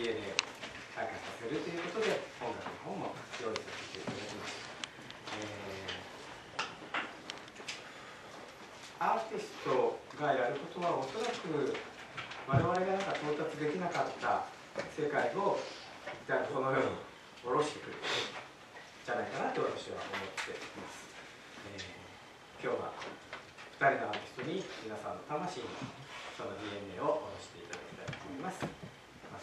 DNA を開花させるということで音楽の方も用意させていただきました、えー、アーティストがやることはおそらく我々がなんか到達できなかった世界をこのように下ろしてくれるじゃないかなと私は思っています、えー、今日は2人のアーティストに皆さんの魂にその DNA を下ろしていただきたいと思います。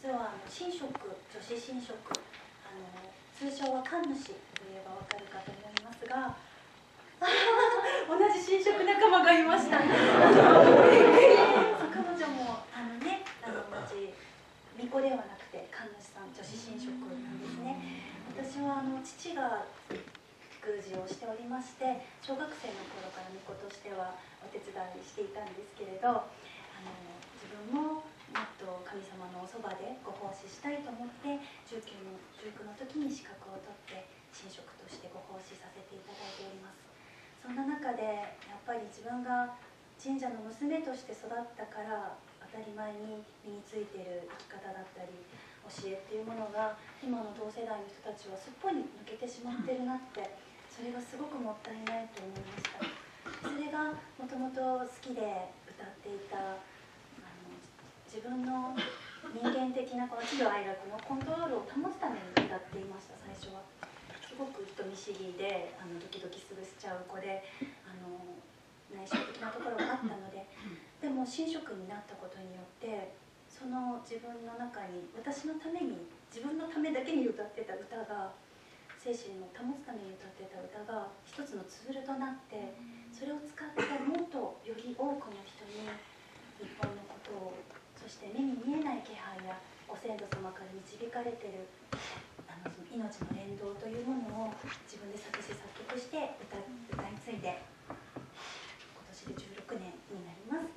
実は神職女子神職あの通称は神主といえばわかるかと思いますが同じ新職仲間がいました。彼女もあのねあの私巫女ではなくて神主さん女子神職なんですね。私はあの父が宮司をしておりまして小学生の頃から巫女としてはお手伝いしていたんですけれどあの自分も葉でご奉仕したいと思って19の ,19 の時に資格を取って神職としてご奉仕させていただいております。そんな中でやっぱり自分が神社の娘として育ったから当たり前に身についている生き方だったり教えっていうものが今の同世代の人たちはすっぽり抜けてしまってるなってそれがすごくもったいないと思いました。それがもともと好きで歌っていたあの自分の人間的なこの喜怒哀楽のコントロールを保つために歌っていました最初は。すごく人見知りであのドキドキするしちゃう子であの内省的なところがあったので。でも神職になったことによってその自分の中に私のために自分のためだけに歌ってた歌が精神を保つために歌ってた歌が一つのツールとなってそれを使ってもっとより多くの人に日本のことをそして目に見えない気配やご先祖様から導かれてるあのその命の連動というものを自分で作詞作曲して歌歌い継いで今年で16年になります、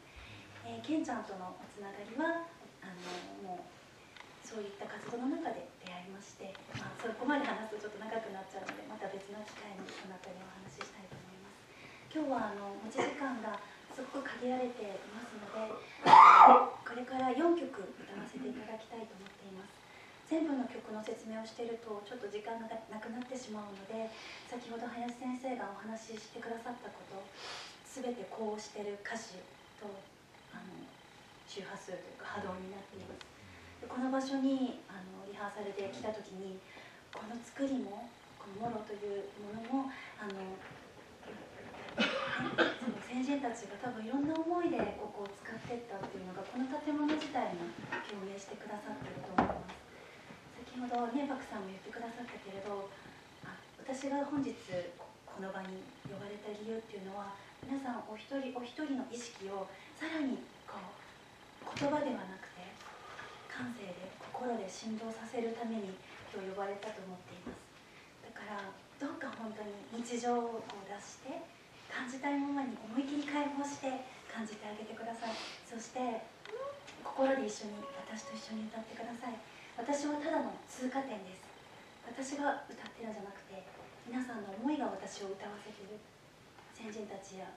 えー、ケンちゃんとのおつながりはあのもうそういった活動の中で出会いまして、まあ、そこまで話すとちょっと長くなっちゃうのでまた別の機会にその辺りお話ししたいと思います。今日はあの持ち時間がすごく限られていますのでこれから4曲歌わせていただきたいと思います全部の曲の説明をしているとちょっと時間がなくなってしまうので先ほど林先生がお話ししてくださったこと全てこうしてる歌詞とあの周波数というか波動になっています。でこの場所にあのリハーサルで来た時にこの作りもこのモロというものもあのその先人たちが多分いろんな思いでここを使っていったっていうのがこの建物自体も共鳴してくださってると思います先ほどねパクさんも言ってくださったけれどあ私が本日この場に呼ばれた理由っていうのは皆さんお一人お一人の意識をさらにこう言葉ではなくて感性で心で振動させるために今日呼ばれたと思っています。だからどうか本当に日常を出して感じたいままに思い切り解放して感じてあげてください。そして心で一緒に私と一緒に歌ってください。私はただの通過点です。私が歌ってるんじゃなくて皆さんの思いが私を歌わせてる。先人たちや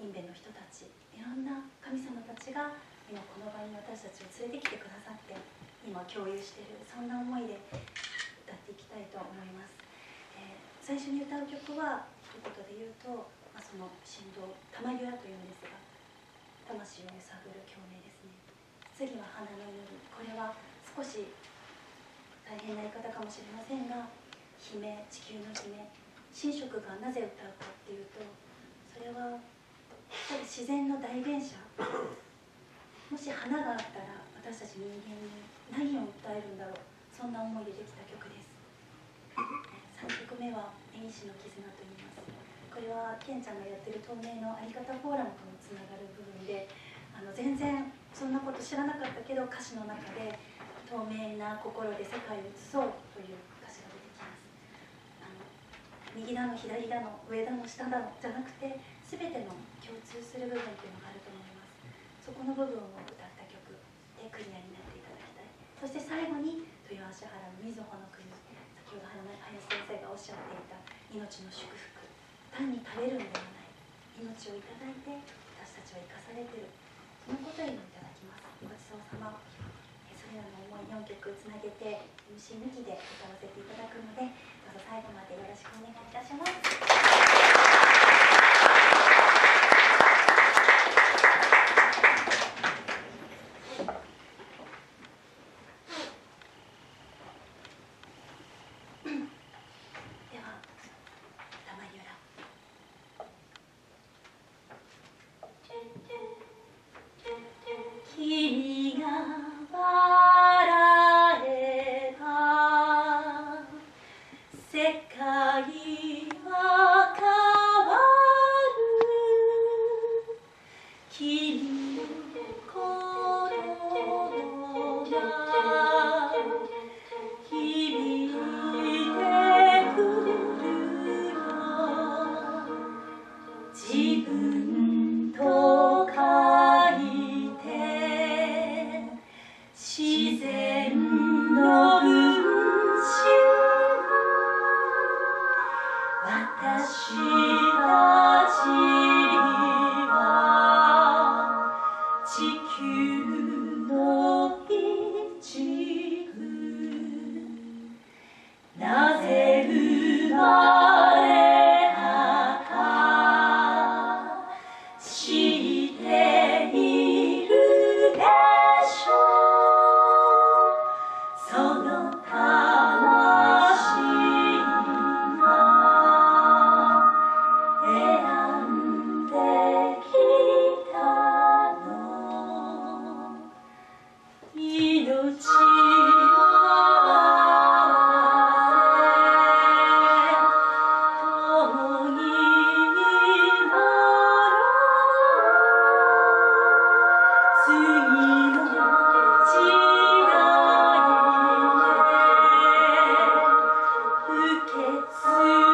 インベの人たちいろんな神様たちが今この場に私たちを連れてきてくださって今共有してる。そんな思いで歌っていきたいと思います、えー、最初に歌う曲は一言で言うと、まあ、その振動「玉際」というんですが魂を揺さぶる共鳴ですね。次は「花の祈り」これは少し大変な言い方かもしれませんが姫地球の姫神職がなぜ歌うかっていうとそれは自然の代弁者。もし花があったら私たち人間に何を訴えるんだろう。そんな思いでできた曲です。3曲目は「縁師の絆」と言います。これはケンちゃんがやってる透明のあり方フォーラムともつながる部分であの全然そんなこと知らなかったけど歌詞の中で透明な心で世界を映そうという歌詞が出てきます。あの右だの左だの上だの下だのじゃなくて全ての共通する部分っていうのがあると思います。そこの部分を歌った曲でクリアになっていただきたい。そして最後に豊橋原の瑞穂の国先ほど林先生がおっしゃっていた命の祝福。単に食べるのではない。命をいただいて私たちは生かされてる。そのことにもいただきます。ごちそうさま。それらの思い4曲つなげて MC 抜きで歌わせていただくのでどうぞ最後までよろしくお願いいたします。私は自分 kiss.